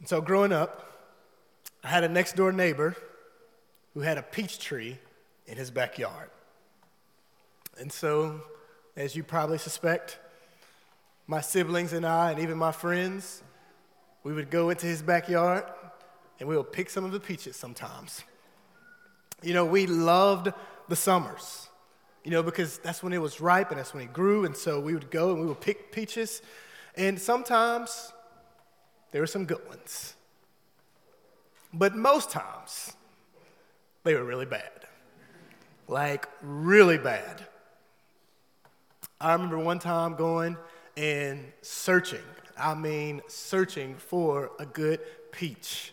And so growing up, I had a next door neighbor who had a peach tree in his backyard. And so, as you probably suspect, my siblings and I, and even my friends, we would go into his backyard and we would pick some of the peaches sometimes. You know, we loved the summers, you know, because that's when it was ripe and that's when it grew. And so we would go and we would pick peaches. And sometimes there were some good ones. But most times, they were really bad. Like, really bad. I remember one time going and searching, I mean, searching for a good peach.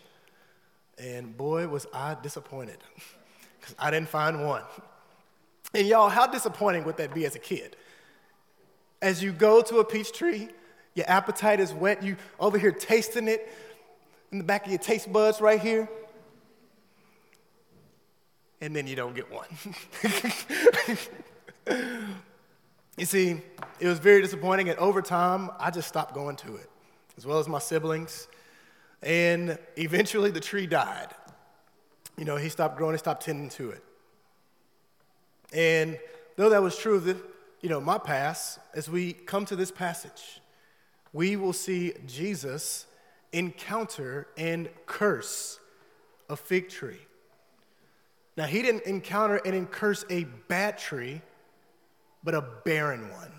And boy, was I disappointed because I didn't find one. And y'all, how disappointing would that be as a kid? As you go to a peach tree, your appetite is whet, you over here tasting it in the back of your taste buds right here, and then you don't get one. you see, it was very disappointing, and over time, I just stopped going to it, as well as my siblings. And eventually, the tree died. You know, he stopped growing, he stopped tending to it. And though that was true of the, you know, my past, as we come to this passage, we will see Jesus encounter and curse a fig tree. Now, he didn't encounter and curse a bad tree, but a barren one.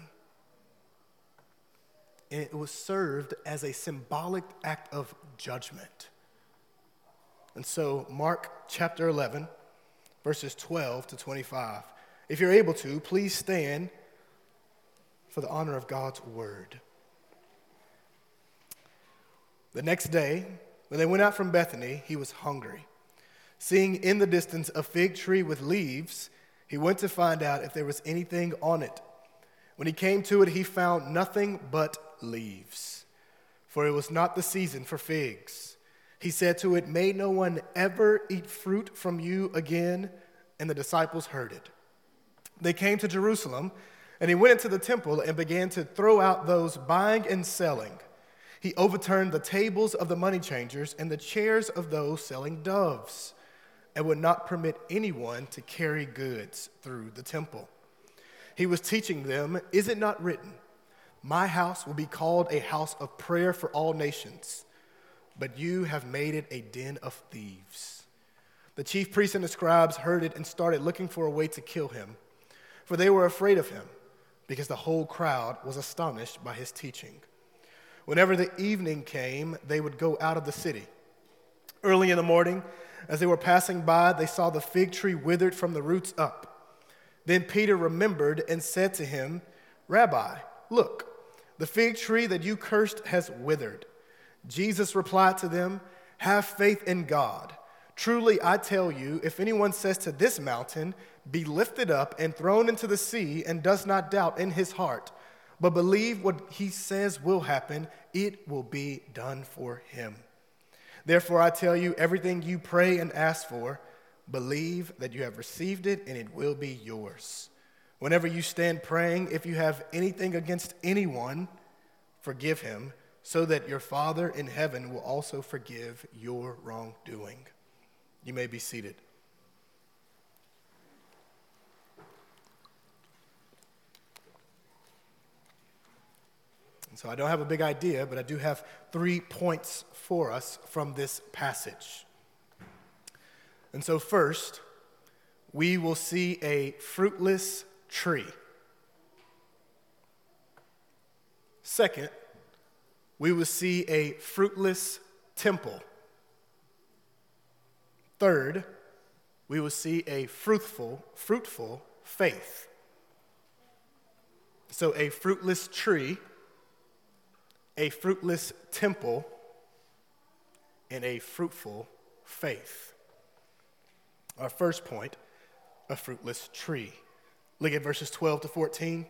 And it was served as a symbolic act of judgment. And so, Mark chapter 11, verses 12 to 25. If you're able to, please stand for the honor of God's word. The next day, when they went out from Bethany, he was hungry. Seeing in the distance a fig tree with leaves, he went to find out if there was anything on it. When he came to it, he found nothing but leaves, for it was not the season for figs. He said to it, May no one ever eat fruit from you again. And the disciples heard it. They came to Jerusalem, and he went into the temple and began to throw out those buying and selling. He overturned the tables of the money changers and the chairs of those selling doves, and would not permit anyone to carry goods through the temple. He was teaching them, Is it not written, My house will be called a house of prayer for all nations, but you have made it a den of thieves? The chief priests and the scribes heard it and started looking for a way to kill him, for they were afraid of him, because the whole crowd was astonished by his teaching. Whenever the evening came, they would go out of the city. Early in the morning, as they were passing by, they saw the fig tree withered from the roots up. Then Peter remembered and said to him, Rabbi, look, the fig tree that you cursed has withered. Jesus replied to them, Have faith in God. Truly, I tell you, if anyone says to this mountain, Be lifted up and thrown into the sea, and does not doubt in his heart, but believe what he says will happen, it will be done for him. Therefore, I tell you, everything you pray and ask for, believe that you have received it and it will be yours. Whenever you stand praying, if you have anything against anyone, forgive him, so that your Father in heaven will also forgive your wrongdoing. You may be seated. So I don't have a big idea, but I do have three points for us from this passage. And so, first, we will see a fruitless tree. Second, we will see a fruitless temple. Third, we will see a fruitful, fruitful faith. So, a fruitless tree a fruitless temple, and a fruitful faith. Our first point a fruitless tree. Look at verses 12 to 14.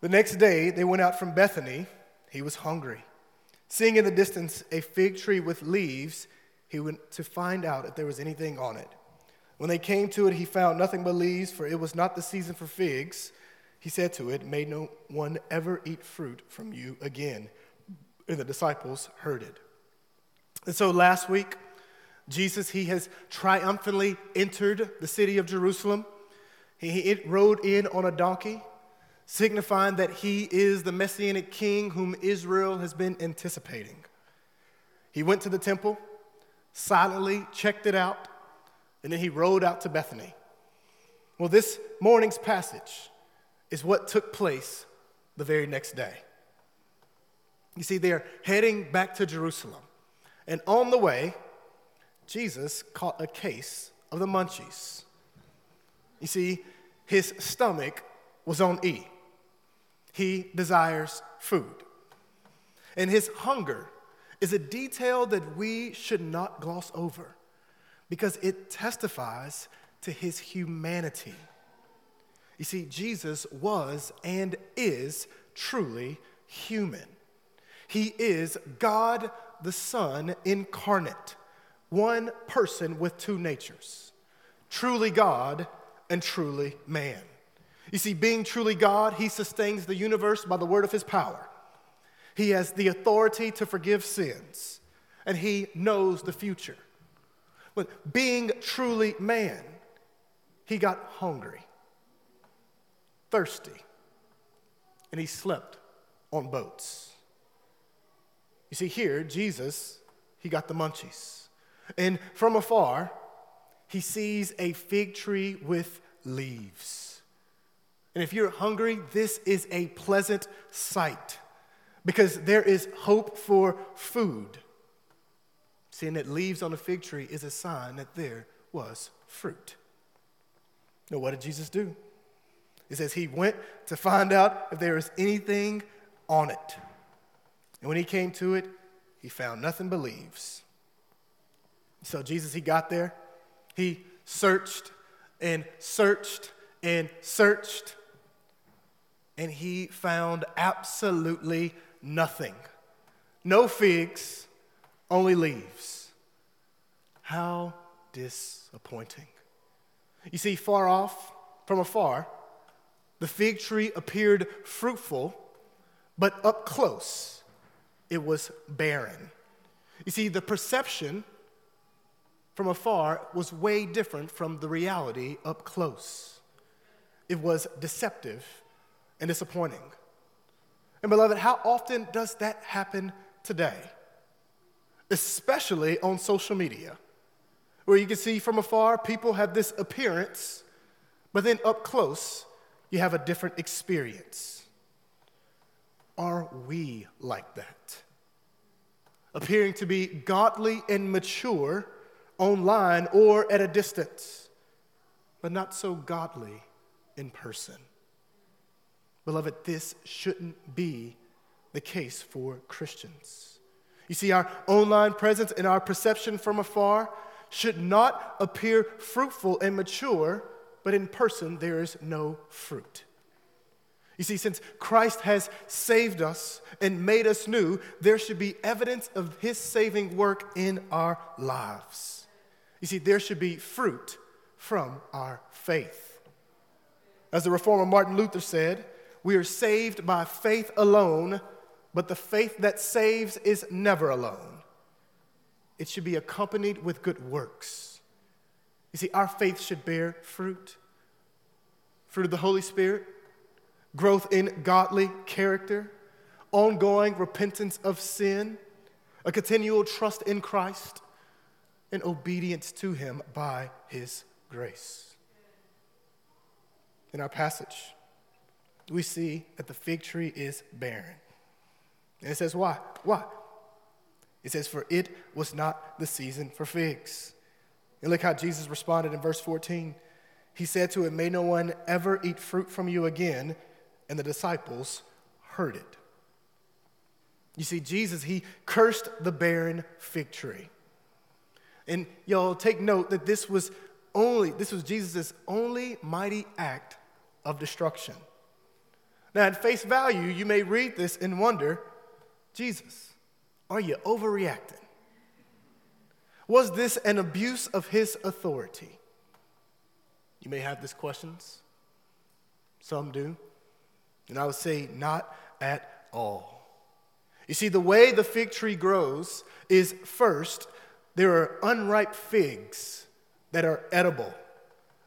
The next day, they went out from Bethany. He was hungry. Seeing in the distance a fig tree with leaves, he went to find out if there was anything on it. When they came to it, he found nothing but leaves, for it was not the season for figs. He said to it, May no one ever eat fruit from you again. And the disciples heard it. And so last week, Jesus, he has triumphantly entered the city of Jerusalem. He, rode in on a donkey, signifying that he is the messianic king whom Israel has been anticipating. He went to the temple, silently checked it out, and then he rode out to Bethany. Well, this morning's passage is what took place the very next day. You see, they're heading back to Jerusalem. And on the way, Jesus caught a case of the munchies. You see, his stomach was on E. He desires food. And his hunger is a detail that we should not gloss over because it testifies to his humanity. You see, Jesus was and is truly human. He is God the Son incarnate, one person with two natures, truly God and truly man. You see, being truly God, he sustains the universe by the word of his power. He has the authority to forgive sins, and he knows the future. But being truly man, he got hungry, thirsty, and he slept on boats. You see, here, Jesus, he got the munchies. And from afar, he sees a fig tree with leaves. And if you're hungry, this is a pleasant sight because there is hope for food. Seeing that leaves on a fig tree is a sign that there was fruit. Now, what did Jesus do? It says he went to find out if there was anything on it. And when he came to it, he found nothing but leaves. So Jesus, he got there, he searched and searched and searched, and he found absolutely nothing. No figs, only leaves. How disappointing. You see, far off, from afar, the fig tree appeared fruitful, but up close, it was barren. You see, the perception from afar was way different from the reality up close. It was deceptive and disappointing. And, beloved, how often does that happen today? Especially on social media, where you can see from afar people have this appearance, but then up close, you have a different experience. Are we like that? Appearing to be godly and mature online or at a distance, but not so godly in person. Beloved, this shouldn't be the case for Christians. You see, our online presence and our perception from afar should not appear fruitful and mature, but in person there is no fruit. You see, since Christ has saved us and made us new, there should be evidence of his saving work in our lives. You see, there should be fruit from our faith. As the reformer Martin Luther said, we are saved by faith alone, but the faith that saves is never alone. It should be accompanied with good works. You see, our faith should bear fruit fruit of the Holy Spirit, growth in godly character, ongoing repentance of sin, a continual trust in Christ, and obedience to Him by His grace. In our passage, we see that the fig tree is barren. And it says, Why? Why? It says, For it was not the season for figs. And look how Jesus responded in verse 14. He said to it, May no one ever eat fruit from you again and the disciples heard it. You see, Jesus, he cursed the barren fig tree. And y'all take note that this was only, this was Jesus' only mighty act of destruction. Now, at face value, you may read this and wonder Jesus, are you overreacting? Was this an abuse of his authority? You may have these questions. Some do. And I would say, not at all. You see, the way the fig tree grows is first, there are unripe figs that are edible.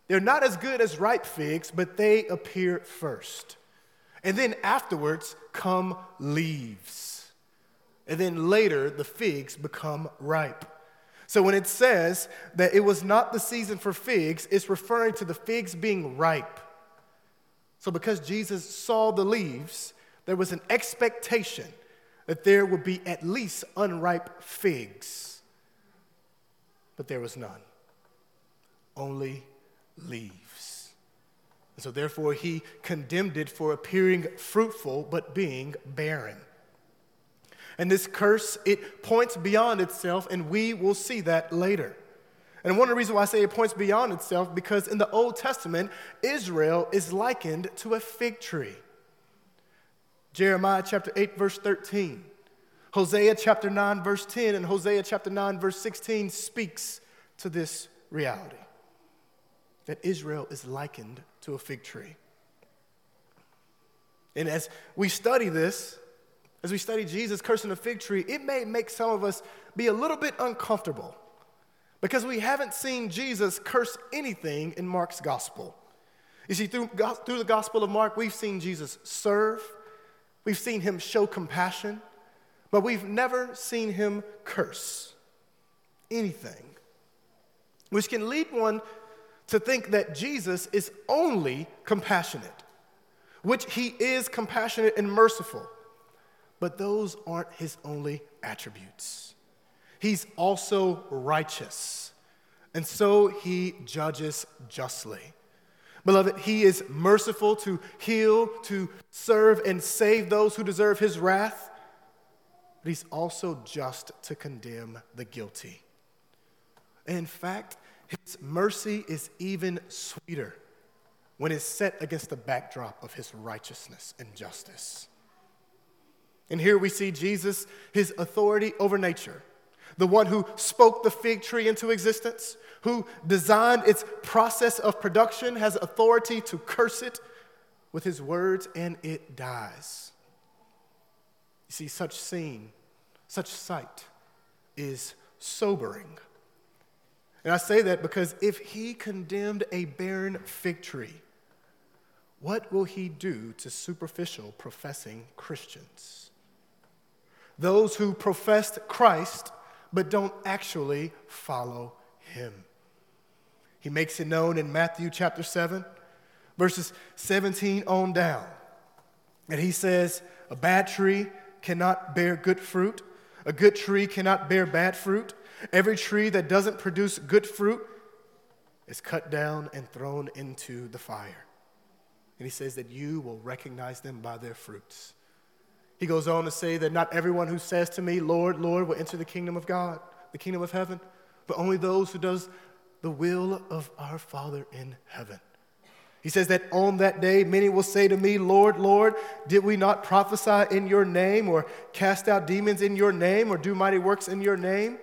They're not as good as ripe figs, but they appear first. And then afterwards come leaves. And then later, the figs become ripe. So when it says that it was not the season for figs, it's referring to the figs being ripe. So because Jesus saw the leaves, there was an expectation that there would be at least unripe figs. But there was none, only leaves. And so therefore, he condemned it for appearing fruitful but being barren. And this curse, it points beyond itself, and we will see that later. And one of the reasons why I say it points beyond itself, because in the Old Testament, Israel is likened to a fig tree. Jeremiah chapter 8, verse 13. Hosea chapter 9, verse 10, and Hosea chapter 9, verse 16 speaks to this reality that Israel is likened to a fig tree. And as we study this, as we study Jesus cursing the fig tree, it may make some of us be a little bit uncomfortable because we haven't seen Jesus curse anything in Mark's gospel. You see, through, through the gospel of Mark, we've seen Jesus serve, we've seen him show compassion, but we've never seen him curse anything, which can lead one to think that Jesus is only compassionate, which he is compassionate and merciful. But those aren't his only attributes. He's also righteous, and so he judges justly. Beloved, he is merciful to heal, to serve, and save those who deserve his wrath, but he's also just to condemn the guilty. in fact, his mercy is even sweeter when it's set against the backdrop of his righteousness and justice. And here we see Jesus, his authority over nature, the one who spoke the fig tree into existence, who designed its process of production, has authority to curse it with his words, and it dies. You see, such scene, such sight is sobering. And I say that because if he condemned a barren fig tree, what will he do to superficial professing Christians? Those who professed Christ but don't actually follow him. He makes it known in Matthew chapter 7, verses 17 on down. And he says, A bad tree cannot bear good fruit, a good tree cannot bear bad fruit. Every tree that doesn't produce good fruit is cut down and thrown into the fire. And he says that you will recognize them by their fruits. He goes on to say that not everyone who says to me, Lord, Lord, will enter the kingdom of God, the kingdom of heaven, but only those who does the will of our Father in heaven. He says that on that day, many will say to me, Lord, Lord, did we not prophesy in your name, or cast out demons in your name, or do mighty works in your name?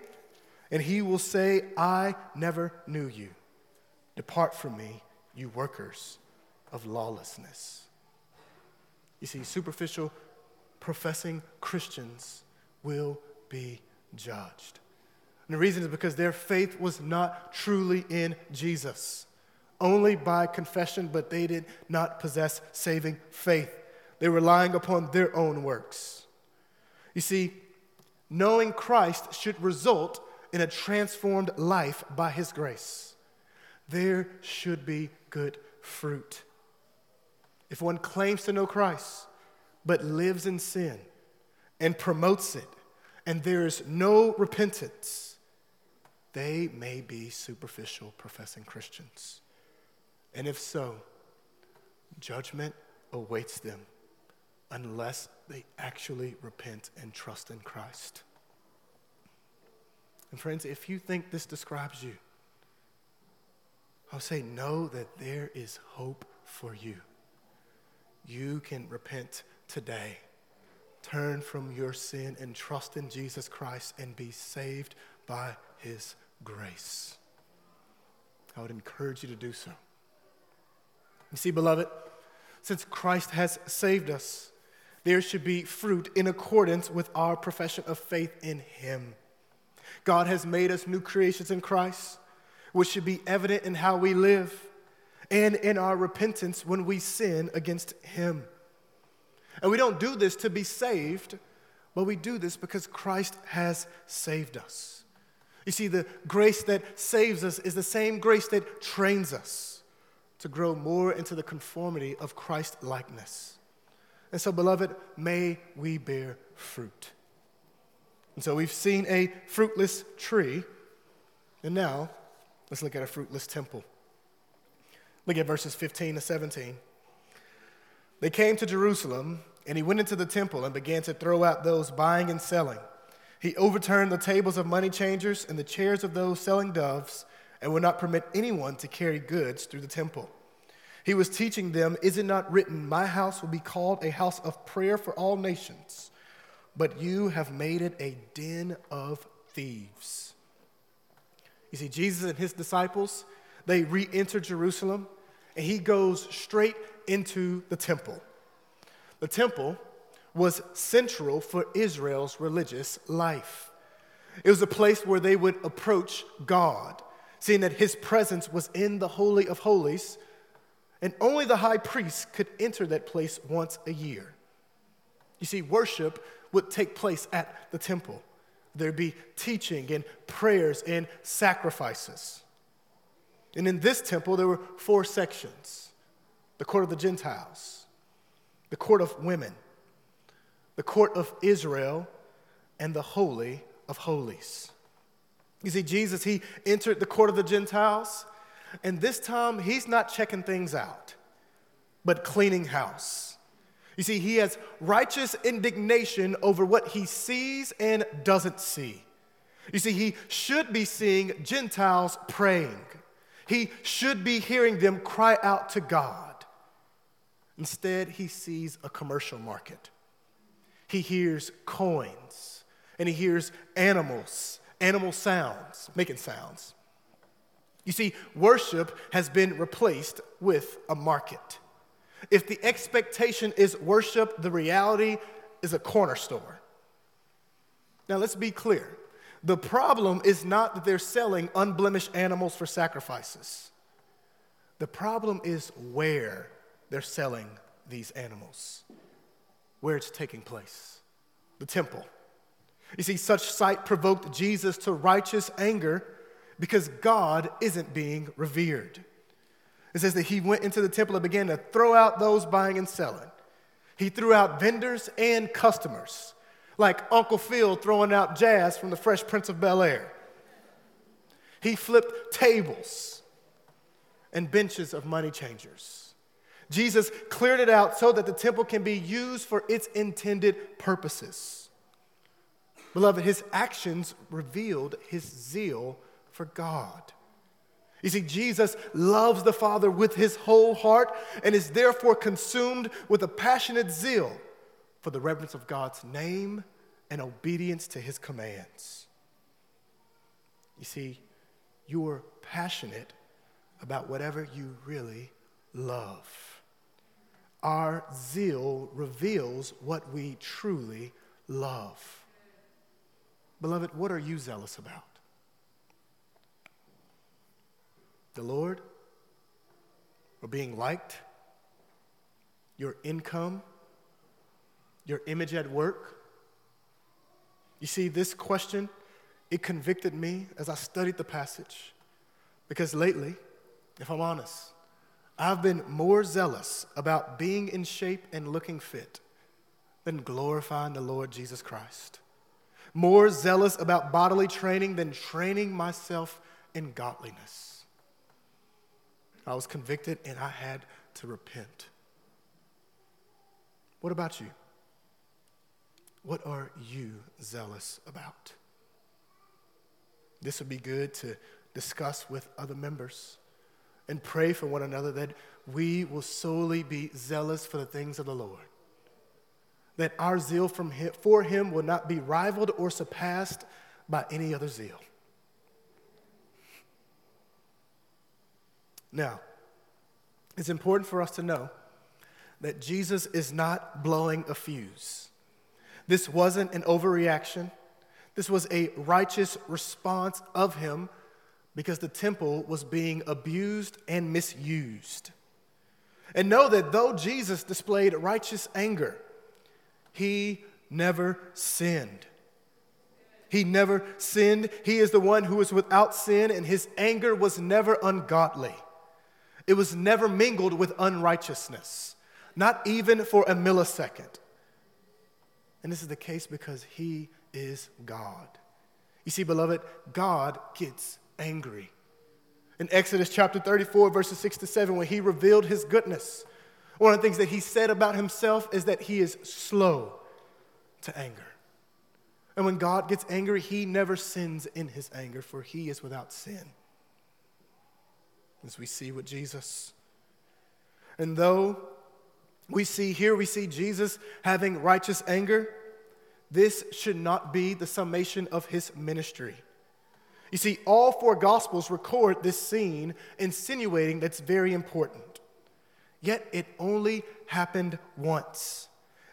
And he will say, I never knew you. Depart from me, you workers of lawlessness. You see, superficial professing Christians will be judged. And the reason is because their faith was not truly in Jesus, only by confession, but they did not possess saving faith. They were relying upon their own works. You see, knowing Christ should result in a transformed life by His grace. There should be good fruit. If one claims to know Christ, but lives in sin and promotes it, and there is no repentance, they may be superficial professing Christians. And if so, judgment awaits them unless they actually repent and trust in Christ. And friends, if you think this describes you, I'll say, know that there is hope for you. You can repent today. Turn from your sin and trust in Jesus Christ and be saved by his grace. I would encourage you to do so. You see, beloved, since Christ has saved us, there should be fruit in accordance with our profession of faith in Him. God has made us new creations in Christ, which should be evident in how we live and in our repentance when we sin against Him. And we don't do this to be saved, but we do this because Christ has saved us. You see, the grace that saves us is the same grace that trains us to grow more into the conformity of Christ likeness. And so, beloved, may we bear fruit. And so we've seen a fruitless tree, and now let's look at a fruitless temple. Look at verses 15 to 17. They came to Jerusalem, and he went into the temple and began to throw out those buying and selling. He overturned the tables of money changers and the chairs of those selling doves, and would not permit anyone to carry goods through the temple. He was teaching them, Is it not written, My house will be called a house of prayer for all nations? But you have made it a den of thieves. You see, Jesus and his disciples, they re enter Jerusalem, and he goes straight into the temple. The temple was central for Israel's religious life. It was a place where they would approach God, seeing that his presence was in the Holy of Holies and only the high priest could enter that place once a year. You see, worship would take place at the temple. There'd be teaching and prayers and sacrifices. And in this temple, there were four sections the court of the Gentiles, the court of women, the court of Israel, and the Holy of Holies. You see, Jesus, he entered the court of the Gentiles and this time, he's not checking things out, but cleaning house. You see, he has righteous indignation over what he sees and doesn't see. You see, he should be seeing Gentiles praying, he should be hearing them cry out to God. Instead, he sees a commercial market. He hears coins and he hears animals, animal sounds, making sounds. You see, worship has been replaced with a market. If the expectation is worship, the reality is a corner store. Now, let's be clear. The problem is not that they're selling unblemished animals for sacrifices. The problem is where they're selling these animals, where it's taking place the temple. You see, such sight provoked Jesus to righteous anger because God isn't being revered. It says that he went into the temple and began to throw out those buying and selling. He threw out vendors and customers, like Uncle Phil throwing out jazz from the Fresh Prince of Bel Air. He flipped tables and benches of money changers. Jesus cleared it out so that the temple can be used for its intended purposes. Beloved, his actions revealed his zeal for God. You see, Jesus loves the Father with his whole heart and is therefore consumed with a passionate zeal for the reverence of God's name and obedience to his commands. You see, you're passionate about whatever you really love. Our zeal reveals what we truly love. Beloved, what are you zealous about? the Lord, or being liked, your income, your image at work? You see, this question, it convicted me as I studied the passage. Because lately, if I'm honest, I've been more zealous about being in shape and looking fit than glorifying the Lord Jesus Christ. More zealous about bodily training than training myself in godliness. I was convicted and I had to repent. What about you? What are you zealous about? This would be good to discuss with other members and pray for one another that we will solely be zealous for the things of the Lord. That our zeal him, for Him will not be rivaled or surpassed by any other zeal. Now, it's important for us to know that Jesus is not blowing a fuse. This wasn't an overreaction. This was a righteous response of him because the temple was being abused and misused. And know that though Jesus displayed righteous anger, he never sinned. He never sinned. He is the one who is without sin, and his anger was never ungodly. It was never mingled with unrighteousness, not even for a millisecond. And this is the case because he is God. You see, beloved, God gets angry. In Exodus chapter 34, verses 6 to 7, when he revealed his goodness, one of the things that he said about himself is that he is slow to anger. And when God gets angry, he never sins in his anger, for he is without sin. As we see with Jesus. And though we see here, we see Jesus having righteous anger, this should not be the summation of his ministry. You see, all four Gospels record this scene, insinuating that's very important. Yet it only happened once,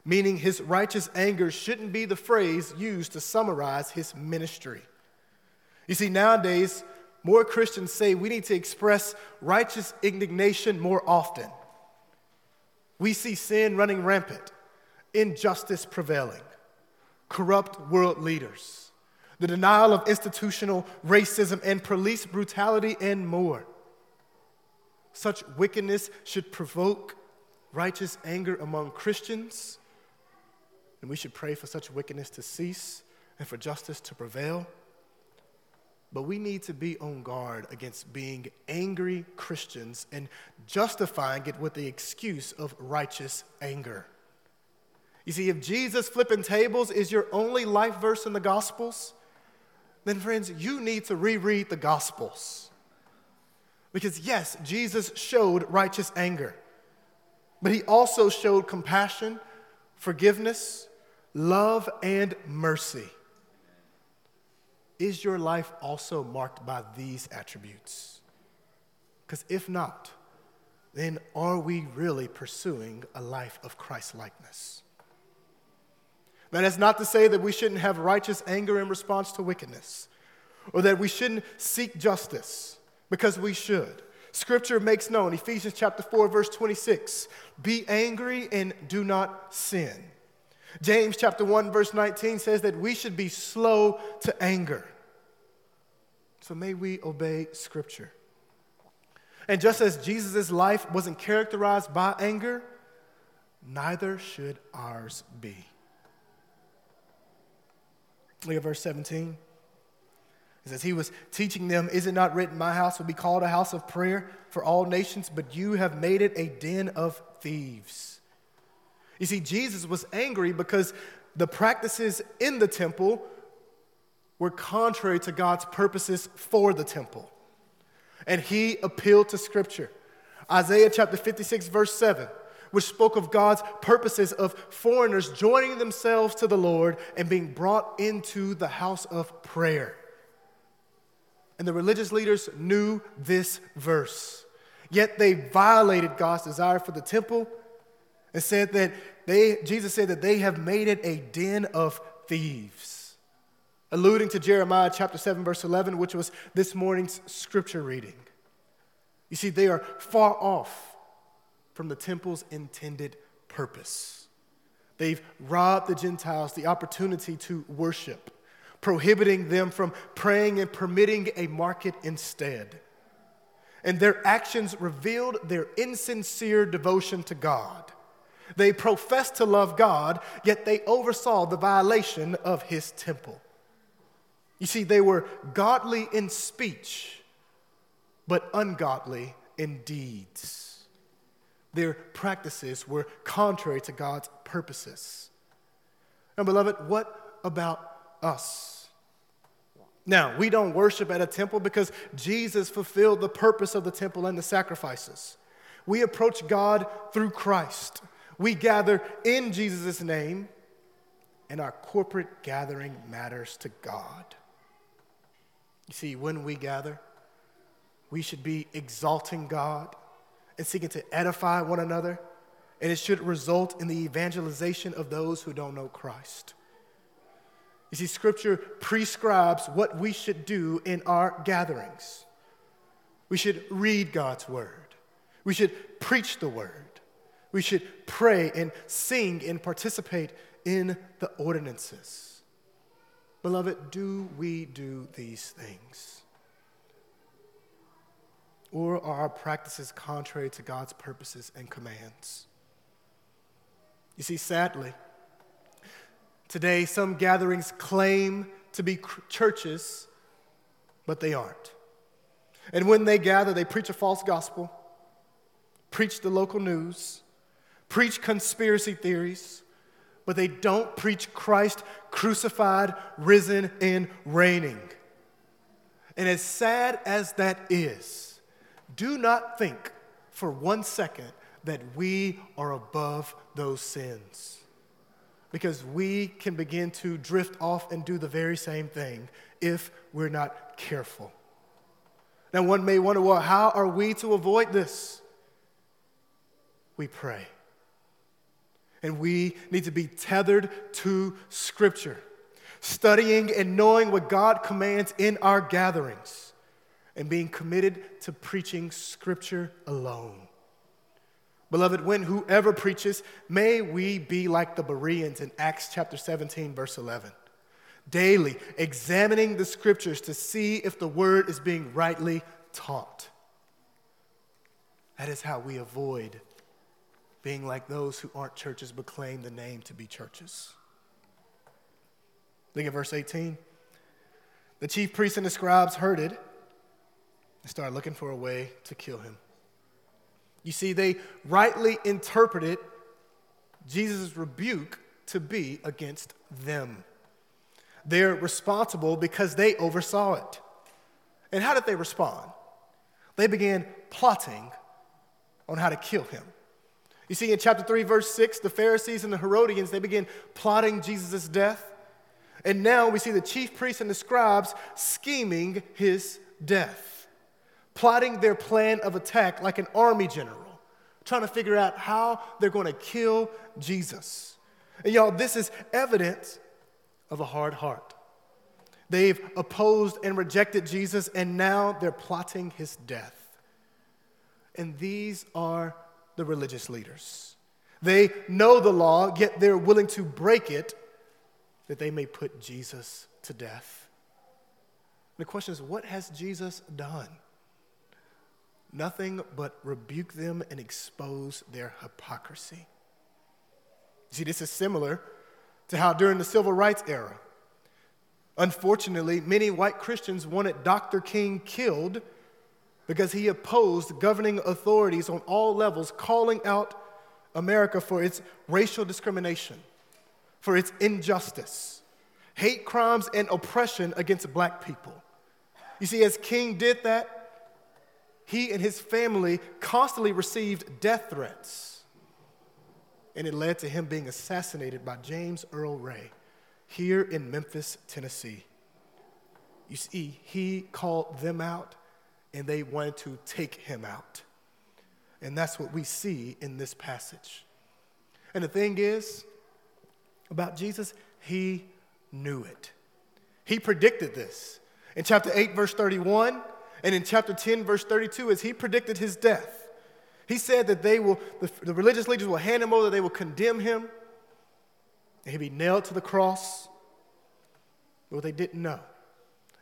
meaning his righteous anger shouldn't be the phrase used to summarize his ministry. You see, nowadays, more Christians say we need to express righteous indignation more often. We see sin running rampant, injustice prevailing, corrupt world leaders, the denial of institutional racism and police brutality, and more. Such wickedness should provoke righteous anger among Christians, and we should pray for such wickedness to cease and for justice to prevail. But we need to be on guard against being angry Christians and justifying it with the excuse of righteous anger. You see, if Jesus flipping tables is your only life verse in the Gospels, then friends, you need to reread the Gospels. Because yes, Jesus showed righteous anger, but he also showed compassion, forgiveness, love, and mercy. Is your life also marked by these attributes? Because if not, then are we really pursuing a life of Christ likeness? That is not to say that we shouldn't have righteous anger in response to wickedness, or that we shouldn't seek justice, because we should. Scripture makes known, Ephesians chapter 4, verse 26, be angry and do not sin. James chapter 1 verse 19 says that we should be slow to anger. So may we obey scripture. And just as Jesus' life wasn't characterized by anger, neither should ours be. Look at verse 17. It says, He was teaching them, Is it not written, My house will be called a house of prayer for all nations, but you have made it a den of thieves. You see, Jesus was angry because the practices in the temple were contrary to God's purposes for the temple. And he appealed to Scripture. Isaiah chapter 56, verse 7, which spoke of God's purposes of foreigners joining themselves to the Lord and being brought into the house of prayer. And the religious leaders knew this verse. Yet they violated God's desire for the temple it said that they, Jesus said that they have made it a den of thieves, alluding to Jeremiah chapter 7, verse 11, which was this morning's scripture reading. You see, they are far off from the temple's intended purpose. They've robbed the Gentiles the opportunity to worship, prohibiting them from praying and permitting a market instead. And their actions revealed their insincere devotion to God. They professed to love God, yet they oversaw the violation of his temple. You see, they were godly in speech, but ungodly in deeds. Their practices were contrary to God's purposes. And, beloved, what about us? Now, we don't worship at a temple because Jesus fulfilled the purpose of the temple and the sacrifices. We approach God through Christ. We gather in Jesus' name, and our corporate gathering matters to God. You see, when we gather, we should be exalting God and seeking to edify one another, and it should result in the evangelization of those who don't know Christ. You see, Scripture prescribes what we should do in our gatherings. We should read God's Word, we should preach the Word, we should pray and sing and participate in the ordinances. Beloved, do we do these things? Or are our practices contrary to God's purposes and commands? You see, sadly, today some gatherings claim to be churches, but they aren't. And when they gather, they preach a false gospel, preach the local news, preach conspiracy theories, but they don't preach Christ crucified, risen, and reigning. And as sad as that is, do not think for one second that we are above those sins. Because we can begin to drift off and do the very same thing if we're not careful. Now, one may wonder, well, how are we to avoid this? We pray. And we need to be tethered to Scripture, studying and knowing what God commands in our gatherings, and being committed to preaching Scripture alone. Beloved, when whoever preaches, may we be like the Bereans in Acts chapter 17, verse 11. Daily examining the scriptures to see if the word is being rightly taught. That is how we avoid being like those who aren't churches but claim the name to be churches. Look at verse 18. The chief priests and the scribes heard it and started looking for a way to kill him. You see, they rightly interpreted Jesus' rebuke to be against them. They're responsible because they oversaw it. And how did they respond? They began plotting on how to kill him. You see, in chapter 3, verse 6, the Pharisees and the Herodians, they begin plotting Jesus' death. And now we see the chief priests and the scribes scheming his death plotting their plan of attack like an army general, trying to figure out how they're going to kill Jesus. And y'all, this is evidence of a hard heart. They've opposed and rejected Jesus, and now they're plotting his death. And these are the religious leaders. They know the law, yet they're willing to break it that they may put Jesus to death. the question is what has Jesus done? nothing but rebuke them and expose their hypocrisy. See, this is similar to how during the civil rights era, unfortunately, many white Christians wanted Dr. King killed because he opposed governing authorities on all levels calling out America for its racial discrimination, for its injustice, hate crimes, and oppression against black people. You see, as King did that, he and his family constantly received death threats. And it led to him being assassinated by James Earl Ray here in Memphis, Tennessee. You see, he called them out and they wanted to take him out. And that's what we see in this passage. And the thing is about Jesus, he knew it. He predicted this. In chapter 8, verse 31, and in chapter 10, verse 32, as he predicted his death, he said that they will, the, the religious leaders will hand him over, they will condemn him, and he'll be nailed to the cross. But what they didn't know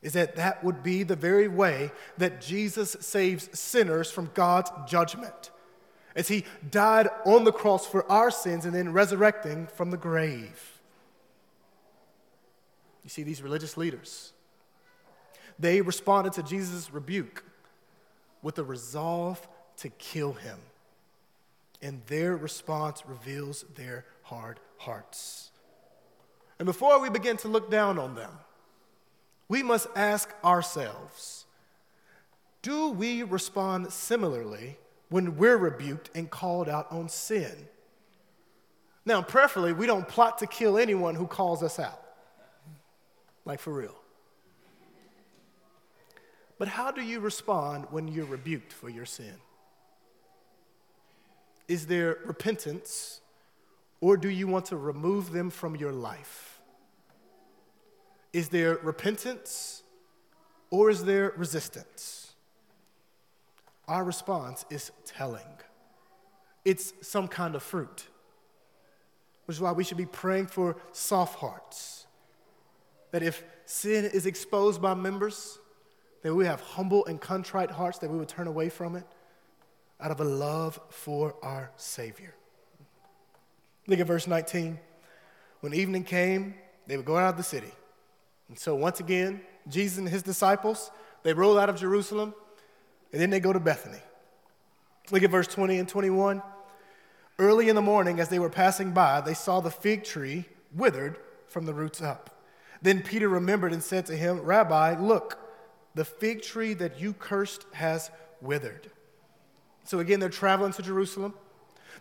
is that that would be the very way that Jesus saves sinners from God's judgment. As he died on the cross for our sins and then resurrecting from the grave. You see, these religious leaders, they responded to Jesus' rebuke with a resolve to kill him. And their response reveals their hard hearts. And before we begin to look down on them, we must ask ourselves do we respond similarly when we're rebuked and called out on sin? Now, preferably, we don't plot to kill anyone who calls us out. Like for real. But how do you respond when you're rebuked for your sin? Is there repentance, or do you want to remove them from your life? Is there repentance, or is there resistance? Our response is telling. It's some kind of fruit, which is why we should be praying for soft hearts. That if sin is exposed by members, that we have humble and contrite hearts, that we would turn away from it out of a love for our Savior. Look at verse 19. When evening came, they would go out of the city. And so, once again, Jesus and his disciples, they roll out of Jerusalem, and then they go to Bethany. Look at verse 20 and 21. Early in the morning, as they were passing by, they saw the fig tree withered from the roots up. Then Peter remembered and said to him, Rabbi, look, the fig tree that you cursed has withered. So again, they're traveling to Jerusalem.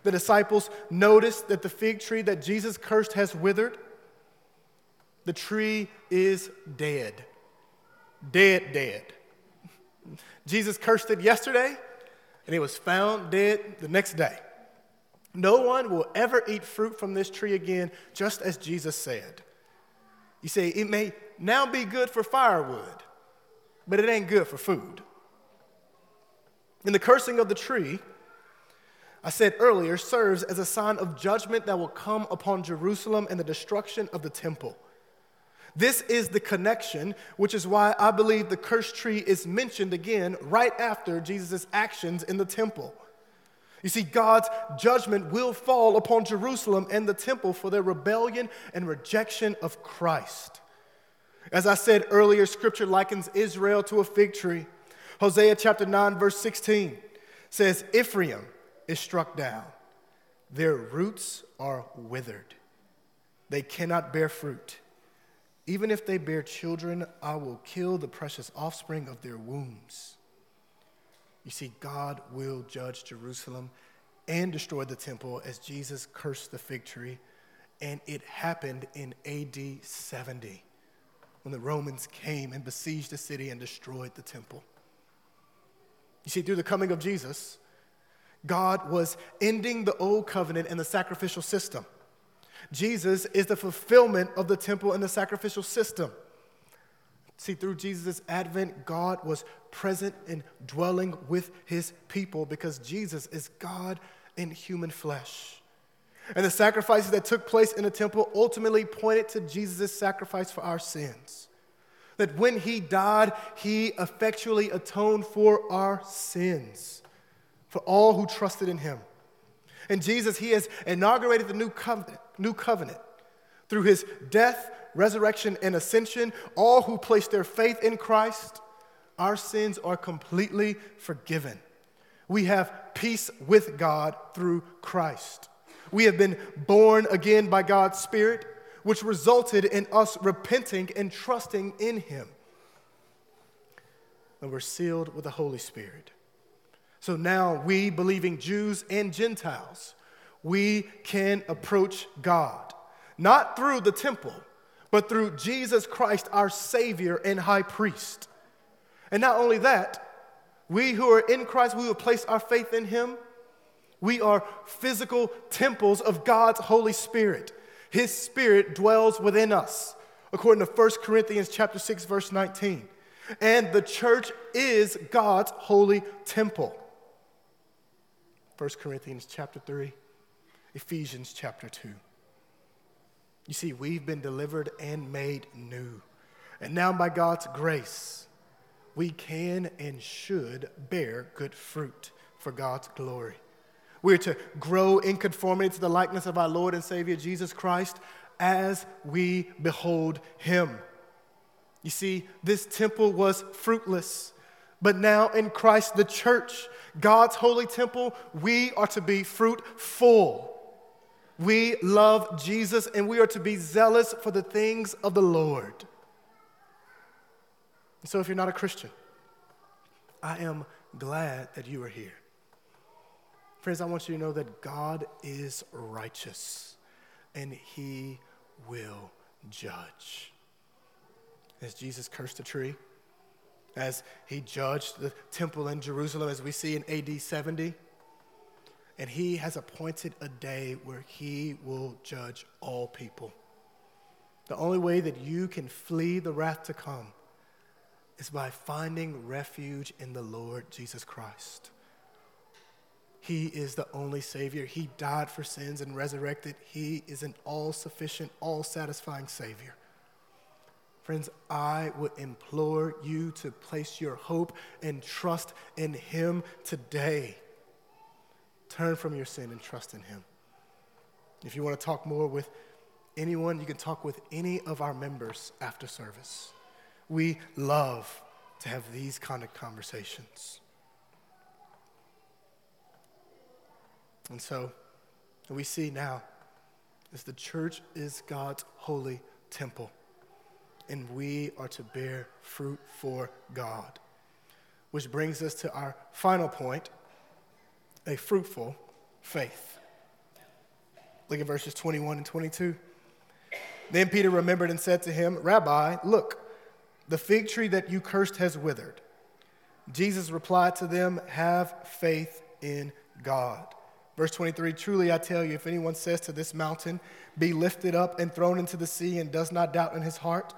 The disciples notice that the fig tree that Jesus cursed has withered. The tree is dead. Dead, dead. Jesus cursed it yesterday, and it was found dead the next day. No one will ever eat fruit from this tree again, just as Jesus said. You say, it may now be good for firewood, but it ain't good for food. In the cursing of the tree, I said earlier, serves as a sign of judgment that will come upon Jerusalem and the destruction of the temple. This is the connection, which is why I believe the cursed tree is mentioned again right after Jesus' actions in the temple. You see, God's judgment will fall upon Jerusalem and the temple for their rebellion and rejection of Christ. As I said earlier, scripture likens Israel to a fig tree. Hosea chapter 9, verse 16 says, Ephraim is struck down, their roots are withered, they cannot bear fruit. Even if they bear children, I will kill the precious offspring of their wombs. You see, God will judge Jerusalem and destroy the temple as Jesus cursed the fig tree. And it happened in AD 70 when the Romans came and besieged the city and destroyed the temple. You see, through the coming of Jesus, God was ending the old covenant and the sacrificial system. Jesus is the fulfillment of the temple and the sacrificial system. See, through Jesus' advent, God was present and dwelling with his people because Jesus is God in human flesh. And the sacrifices that took place in the temple ultimately pointed to Jesus' sacrifice for our sins. That when he died, he effectually atoned for our sins, for all who trusted in him. And Jesus, he has inaugurated the new covenant, new covenant through his death, resurrection, and ascension. All who place their faith in Christ, our sins are completely forgiven. We have peace with God through Christ. We have been born again by God's Spirit, which resulted in us repenting and trusting in Him. And we're sealed with the Holy Spirit. So now we, believing Jews and Gentiles, we can approach God, not through the temple, but through Jesus Christ, our Savior and High Priest. And not only that, we who are in Christ, we will place our faith in Him. We are physical temples of God's Holy Spirit. His Spirit dwells within us, according to 1 Corinthians chapter 6, verse 19. And the church is God's holy temple. 1 Corinthians chapter 3, Ephesians chapter 2. You see, we've been delivered and made new. And now, by God's grace, we can and should bear good fruit for God's glory. We're to grow in conformity to the likeness of our Lord and Savior Jesus Christ as we behold Him. You see, this temple was fruitless, but now in Christ, the church, God's holy temple, we are to be fruitful. We love Jesus and we are to be zealous for the things of the Lord. So if you're not a Christian, I am glad that you are here. Friends, I want you to know that God is righteous and he will judge. As Jesus cursed the tree, as he judged the temple in Jerusalem, as we see in AD 70, and he has appointed a day where he will judge all people. The only way that you can flee the wrath to come is by finding refuge in the Lord Jesus Christ. He is the only Savior. He died for sins and resurrected. He is an all sufficient, all satisfying Savior. Friends, I would implore you to place your hope and trust in Him today. Turn from your sin and trust in Him. If you want to talk more with anyone, you can talk with any of our members after service. We love to have these kind of conversations. And so, we see now is the church is God's holy temple, and we are to bear fruit for God. Which brings us to our final point a fruitful faith. Look at verses 21 and 22. Then Peter remembered and said to him, Rabbi, look, the fig tree that you cursed has withered. Jesus replied to them, Have faith in God. Verse 23 Truly I tell you, if anyone says to this mountain, Be lifted up and thrown into the sea, and does not doubt in his heart,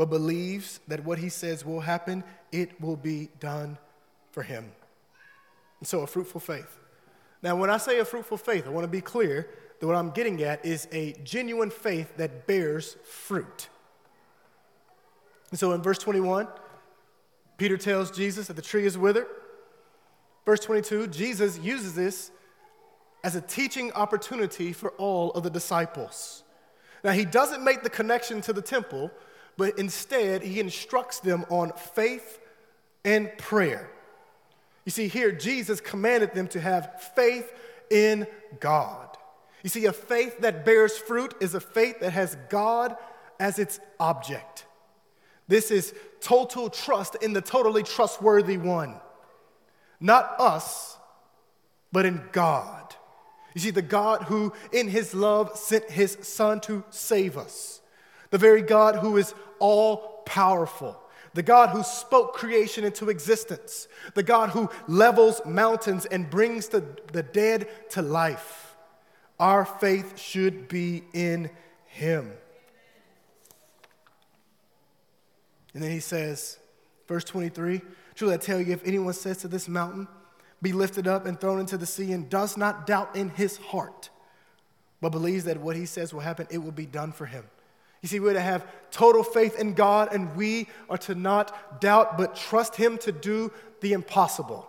but believes that what he says will happen, it will be done for him. And so, a fruitful faith. Now, when I say a fruitful faith, I want to be clear that what I'm getting at is a genuine faith that bears fruit. And so in verse 21, Peter tells Jesus that the tree is withered. Verse 22, Jesus uses this as a teaching opportunity for all of the disciples. Now, he doesn't make the connection to the temple, but instead, he instructs them on faith and prayer. You see, here, Jesus commanded them to have faith in God. You see, a faith that bears fruit is a faith that has God as its object. This is total trust in the totally trustworthy one. Not us, but in God. You see, the God who, in his love, sent his Son to save us. The very God who is all powerful. The God who spoke creation into existence. The God who levels mountains and brings the, the dead to life. Our faith should be in him. And then he says, verse 23 Truly I tell you, if anyone says to this mountain, be lifted up and thrown into the sea, and does not doubt in his heart, but believes that what he says will happen, it will be done for him. You see, we're to have total faith in God, and we are to not doubt, but trust him to do the impossible.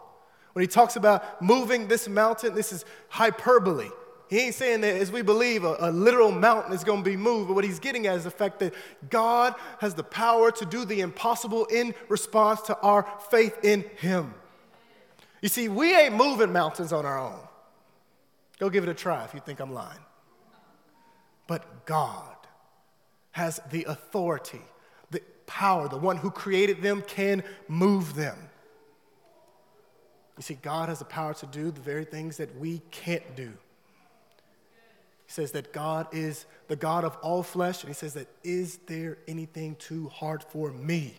When he talks about moving this mountain, this is hyperbole. He ain't saying that as we believe a, a literal mountain is going to be moved, but what he's getting at is the fact that God has the power to do the impossible in response to our faith in him. You see, we ain't moving mountains on our own. Go give it a try if you think I'm lying. But God has the authority, the power, the one who created them can move them. You see, God has the power to do the very things that we can't do. He says that God is the God of all flesh, and he says that, is there anything too hard for me?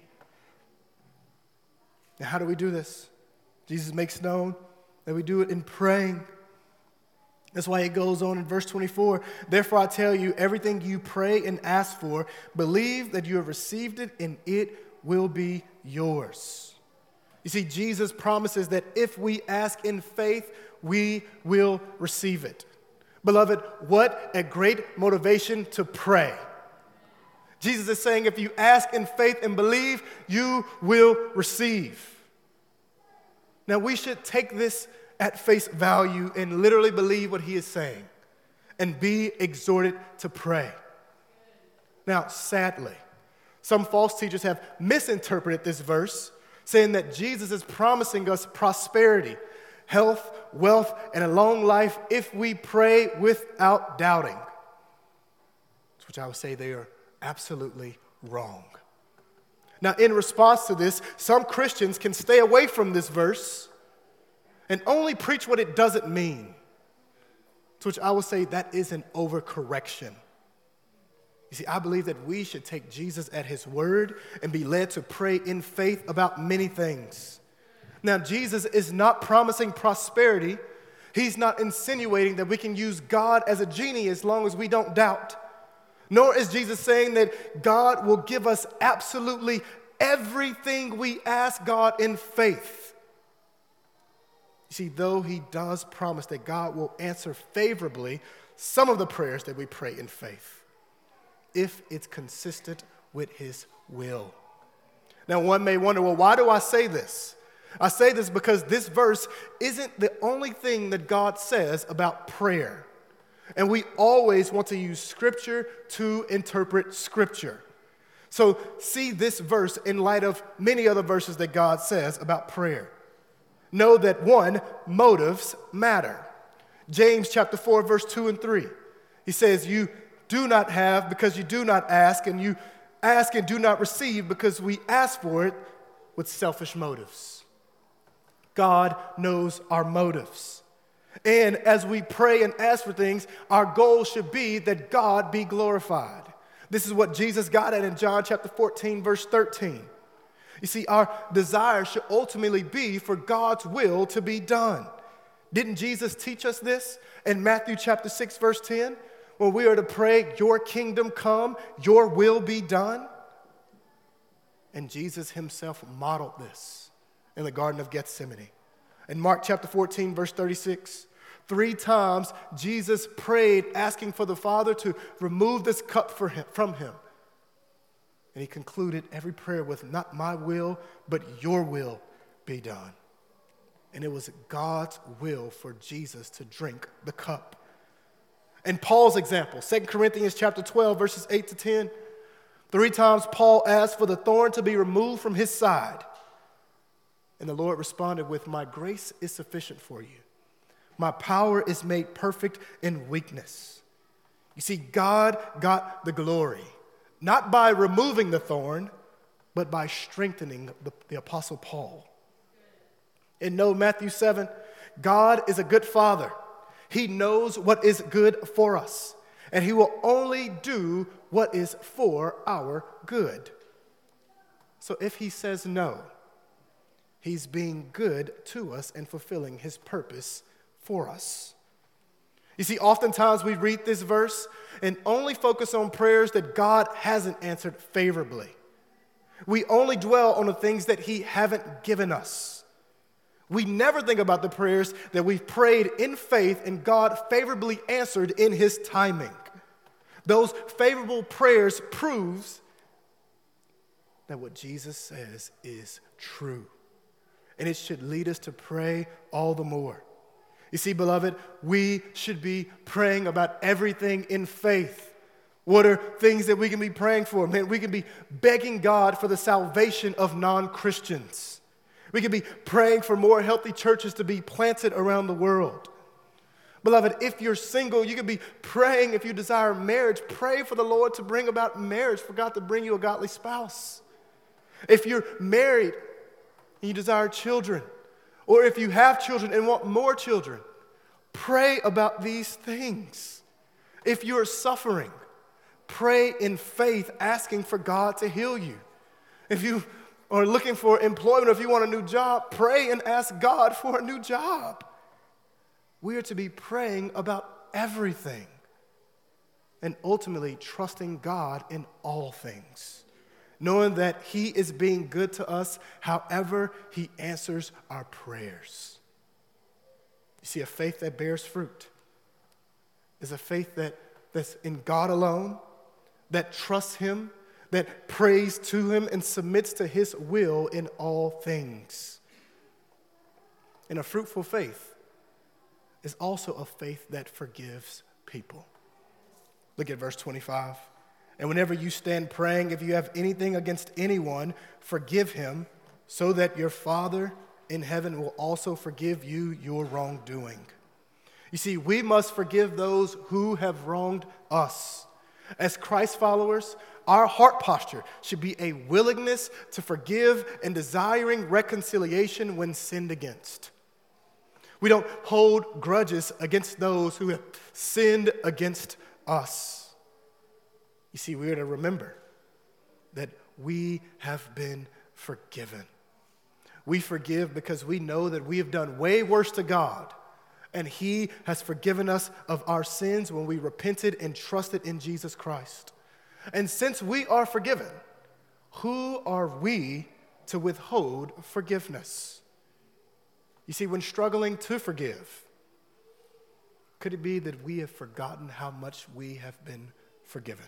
Now, how do we do this? Jesus makes known that we do it in praying. That's why it goes on in verse 24. Therefore, I tell you, everything you pray and ask for, believe that you have received it and it will be yours. You see, Jesus promises that if we ask in faith, we will receive it. Beloved, what a great motivation to pray. Jesus is saying, if you ask in faith and believe, you will receive. Now, we should take this at face value and literally believe what he is saying and be exhorted to pray. Now, sadly, some false teachers have misinterpreted this verse, saying that Jesus is promising us prosperity health, wealth, and a long life if we pray without doubting. Which I would say they are absolutely wrong. Now, in response to this, some Christians can stay away from this verse and only preach what it doesn't mean. To which I will say that is an overcorrection. You see, I believe that we should take Jesus at his word and be led to pray in faith about many things. Now, Jesus is not promising prosperity He's not insinuating that we can use God as a genie as long as we don't doubt. Nor is Jesus saying that God will give us absolutely everything we ask God in faith. You see, though He does promise that God will answer favorably some of the prayers that we pray in faith, if it's consistent with His will. Now, one may wonder, well, why do I say this? I say this because this verse isn't the only thing that God says about prayer. And we always want to use Scripture to interpret Scripture. So, see this verse in light of many other verses that God says about prayer. Know that one, motives matter. James chapter 4, verse 2 and 3. He says, You do not have because you do not ask, and you ask and do not receive because we ask for it with selfish motives. God knows our motives. And as we pray and ask for things, our goal should be that God be glorified. This is what Jesus got at in John chapter 14, verse 13. You see, our desire should ultimately be for God's will to be done. Didn't Jesus teach us this in Matthew chapter 6, verse 10? When we are to pray, Your kingdom come, Your will be done. And Jesus himself modeled this in the Garden of Gethsemane. In Mark chapter 14, verse 36, three times Jesus prayed asking for the Father to remove this cup him, from him. And he concluded every prayer with, Not my will, but your will be done. And it was God's will for Jesus to drink the cup. And Paul's example, 2 Corinthians chapter 12, verses 8 to 10. Three times Paul asked for the thorn to be removed from his side. And the Lord responded with, My grace is sufficient for you. My power is made perfect in weakness. You see, God got the glory, not by removing the thorn, but by strengthening the, the Apostle Paul. And know Matthew 7, God is a good father. He knows what is good for us, and He will only do what is for our good. So if He says no, He's being good to us and fulfilling His purpose for us. You see, oftentimes we read this verse and only focus on prayers that God hasn't answered favorably. We only dwell on the things that He haven't given us. We never think about the prayers that we've prayed in faith and God favorably answered in his timing. Those favorable prayers proves that what Jesus says is true. And it should lead us to pray all the more. You see, beloved, we should be praying about everything in faith. What are things that we can be praying for? Man, we can be begging God for the salvation of non Christians. We can be praying for more healthy churches to be planted around the world. Beloved, if you're single, you can be praying if you desire marriage. Pray for the Lord to bring about marriage, for God to bring you a godly spouse. If you're married and you desire children, or if you have children and want more children, pray about these things. If you're suffering, pray in faith, asking for God to heal you. If you are looking for employment, or if you want a new job, pray and ask God for a new job. We are to be praying about everything and ultimately trusting God in all things, knowing that He is being good to us however He answers our prayers. You see, a faith that bears fruit is a faith that, that's in God alone, that trusts Him that prays to him and submits to his will in all things. And a fruitful faith is also a faith that forgives people. Look at verse 25. And whenever you stand praying, if you have anything against anyone, forgive him, so that your Father in heaven will also forgive you your wrongdoing. You see, we must forgive those who have wronged us. As Christ followers, our heart posture should be a willingness to forgive and desiring reconciliation when sinned against. We don't hold grudges against those who have sinned against us. You see, we are to remember that we have been forgiven. We forgive because we know that we have done way worse to God And He has forgiven us of our sins when we repented and trusted in Jesus Christ. And since we are forgiven, who are we to withhold forgiveness? You see, when struggling to forgive, could it be that we have forgotten how much we have been forgiven?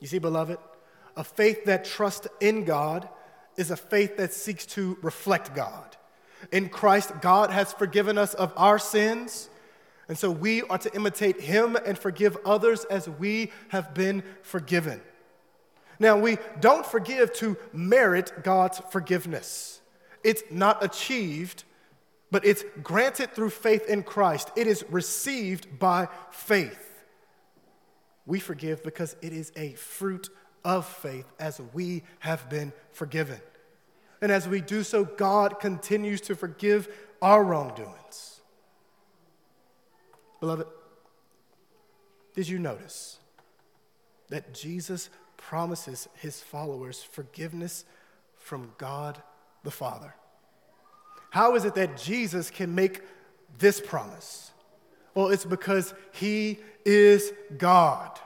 You see, beloved, a faith that trusts in God is a faith that seeks to reflect God. In Christ, God has forgiven us of our sins, and so we are to imitate Him and forgive others as we have been forgiven. Now, we don't forgive to merit God's forgiveness. It's not achieved, but it's granted through faith in Christ. It is received by faith. We forgive because it is a fruit of faith as we have been forgiven. And as we do so, God continues to forgive our wrongdoings. Beloved, did you notice that Jesus promises his followers forgiveness from God the Father? How is it that Jesus can make this promise? Well, it's because he is God.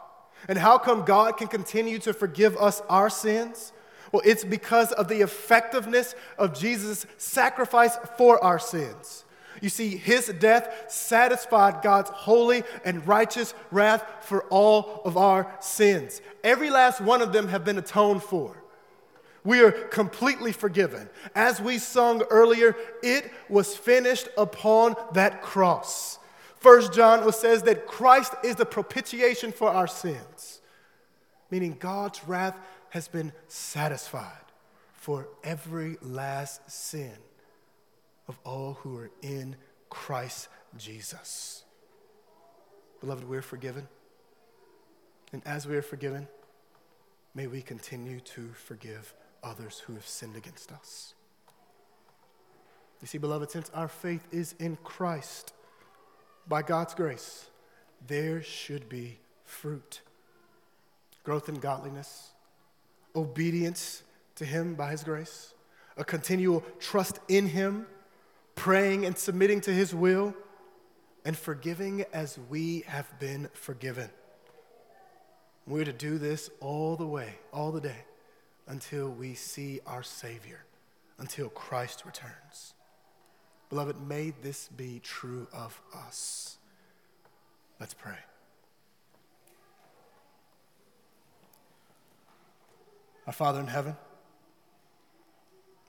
And how come God can continue to forgive us our sins? Well, it's because of the effectiveness of Jesus' sacrifice for our sins. You see, his death satisfied God's holy and righteous wrath for all of our sins. Every last one of them have been atoned for. We are completely forgiven. As we sung earlier, it was finished upon that cross. First John says that Christ is the propitiation for our sins, meaning God's wrath has been satisfied for every last sin of all who are in Christ Jesus. Beloved, we're forgiven. And as we are forgiven, may we continue to forgive others who have sinned against us. You see, beloved, since our faith is in Christ, by God's grace, there should be fruit growth in godliness, obedience to Him by His grace, a continual trust in Him, praying and submitting to His will, and forgiving as we have been forgiven. We're to do this all the way, all the day, until we see our Savior, until Christ returns. Beloved, may this be true of us. Let's pray. Our Father in heaven,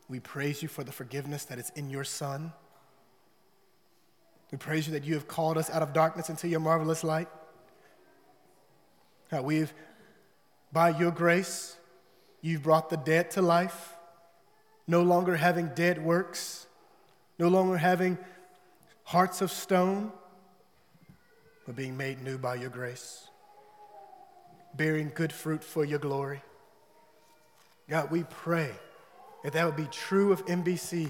we praise you for the forgiveness that is in your Son. We praise you that you have called us out of darkness into your marvelous light. That we've, by your grace, you've brought the dead to life, no longer having dead works no longer having hearts of stone, but being made new by your grace, bearing good fruit for your glory. God, we pray that that would be true of NBC,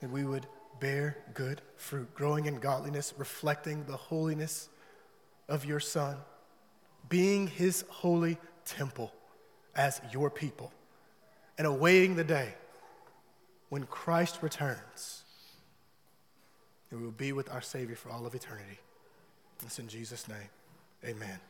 that we would bear good fruit, growing in godliness, reflecting the holiness of your Son, being his holy temple as your people, and awaiting the day when Christ returns, we will be with our Savior for all of eternity. It's in Jesus' name. Amen.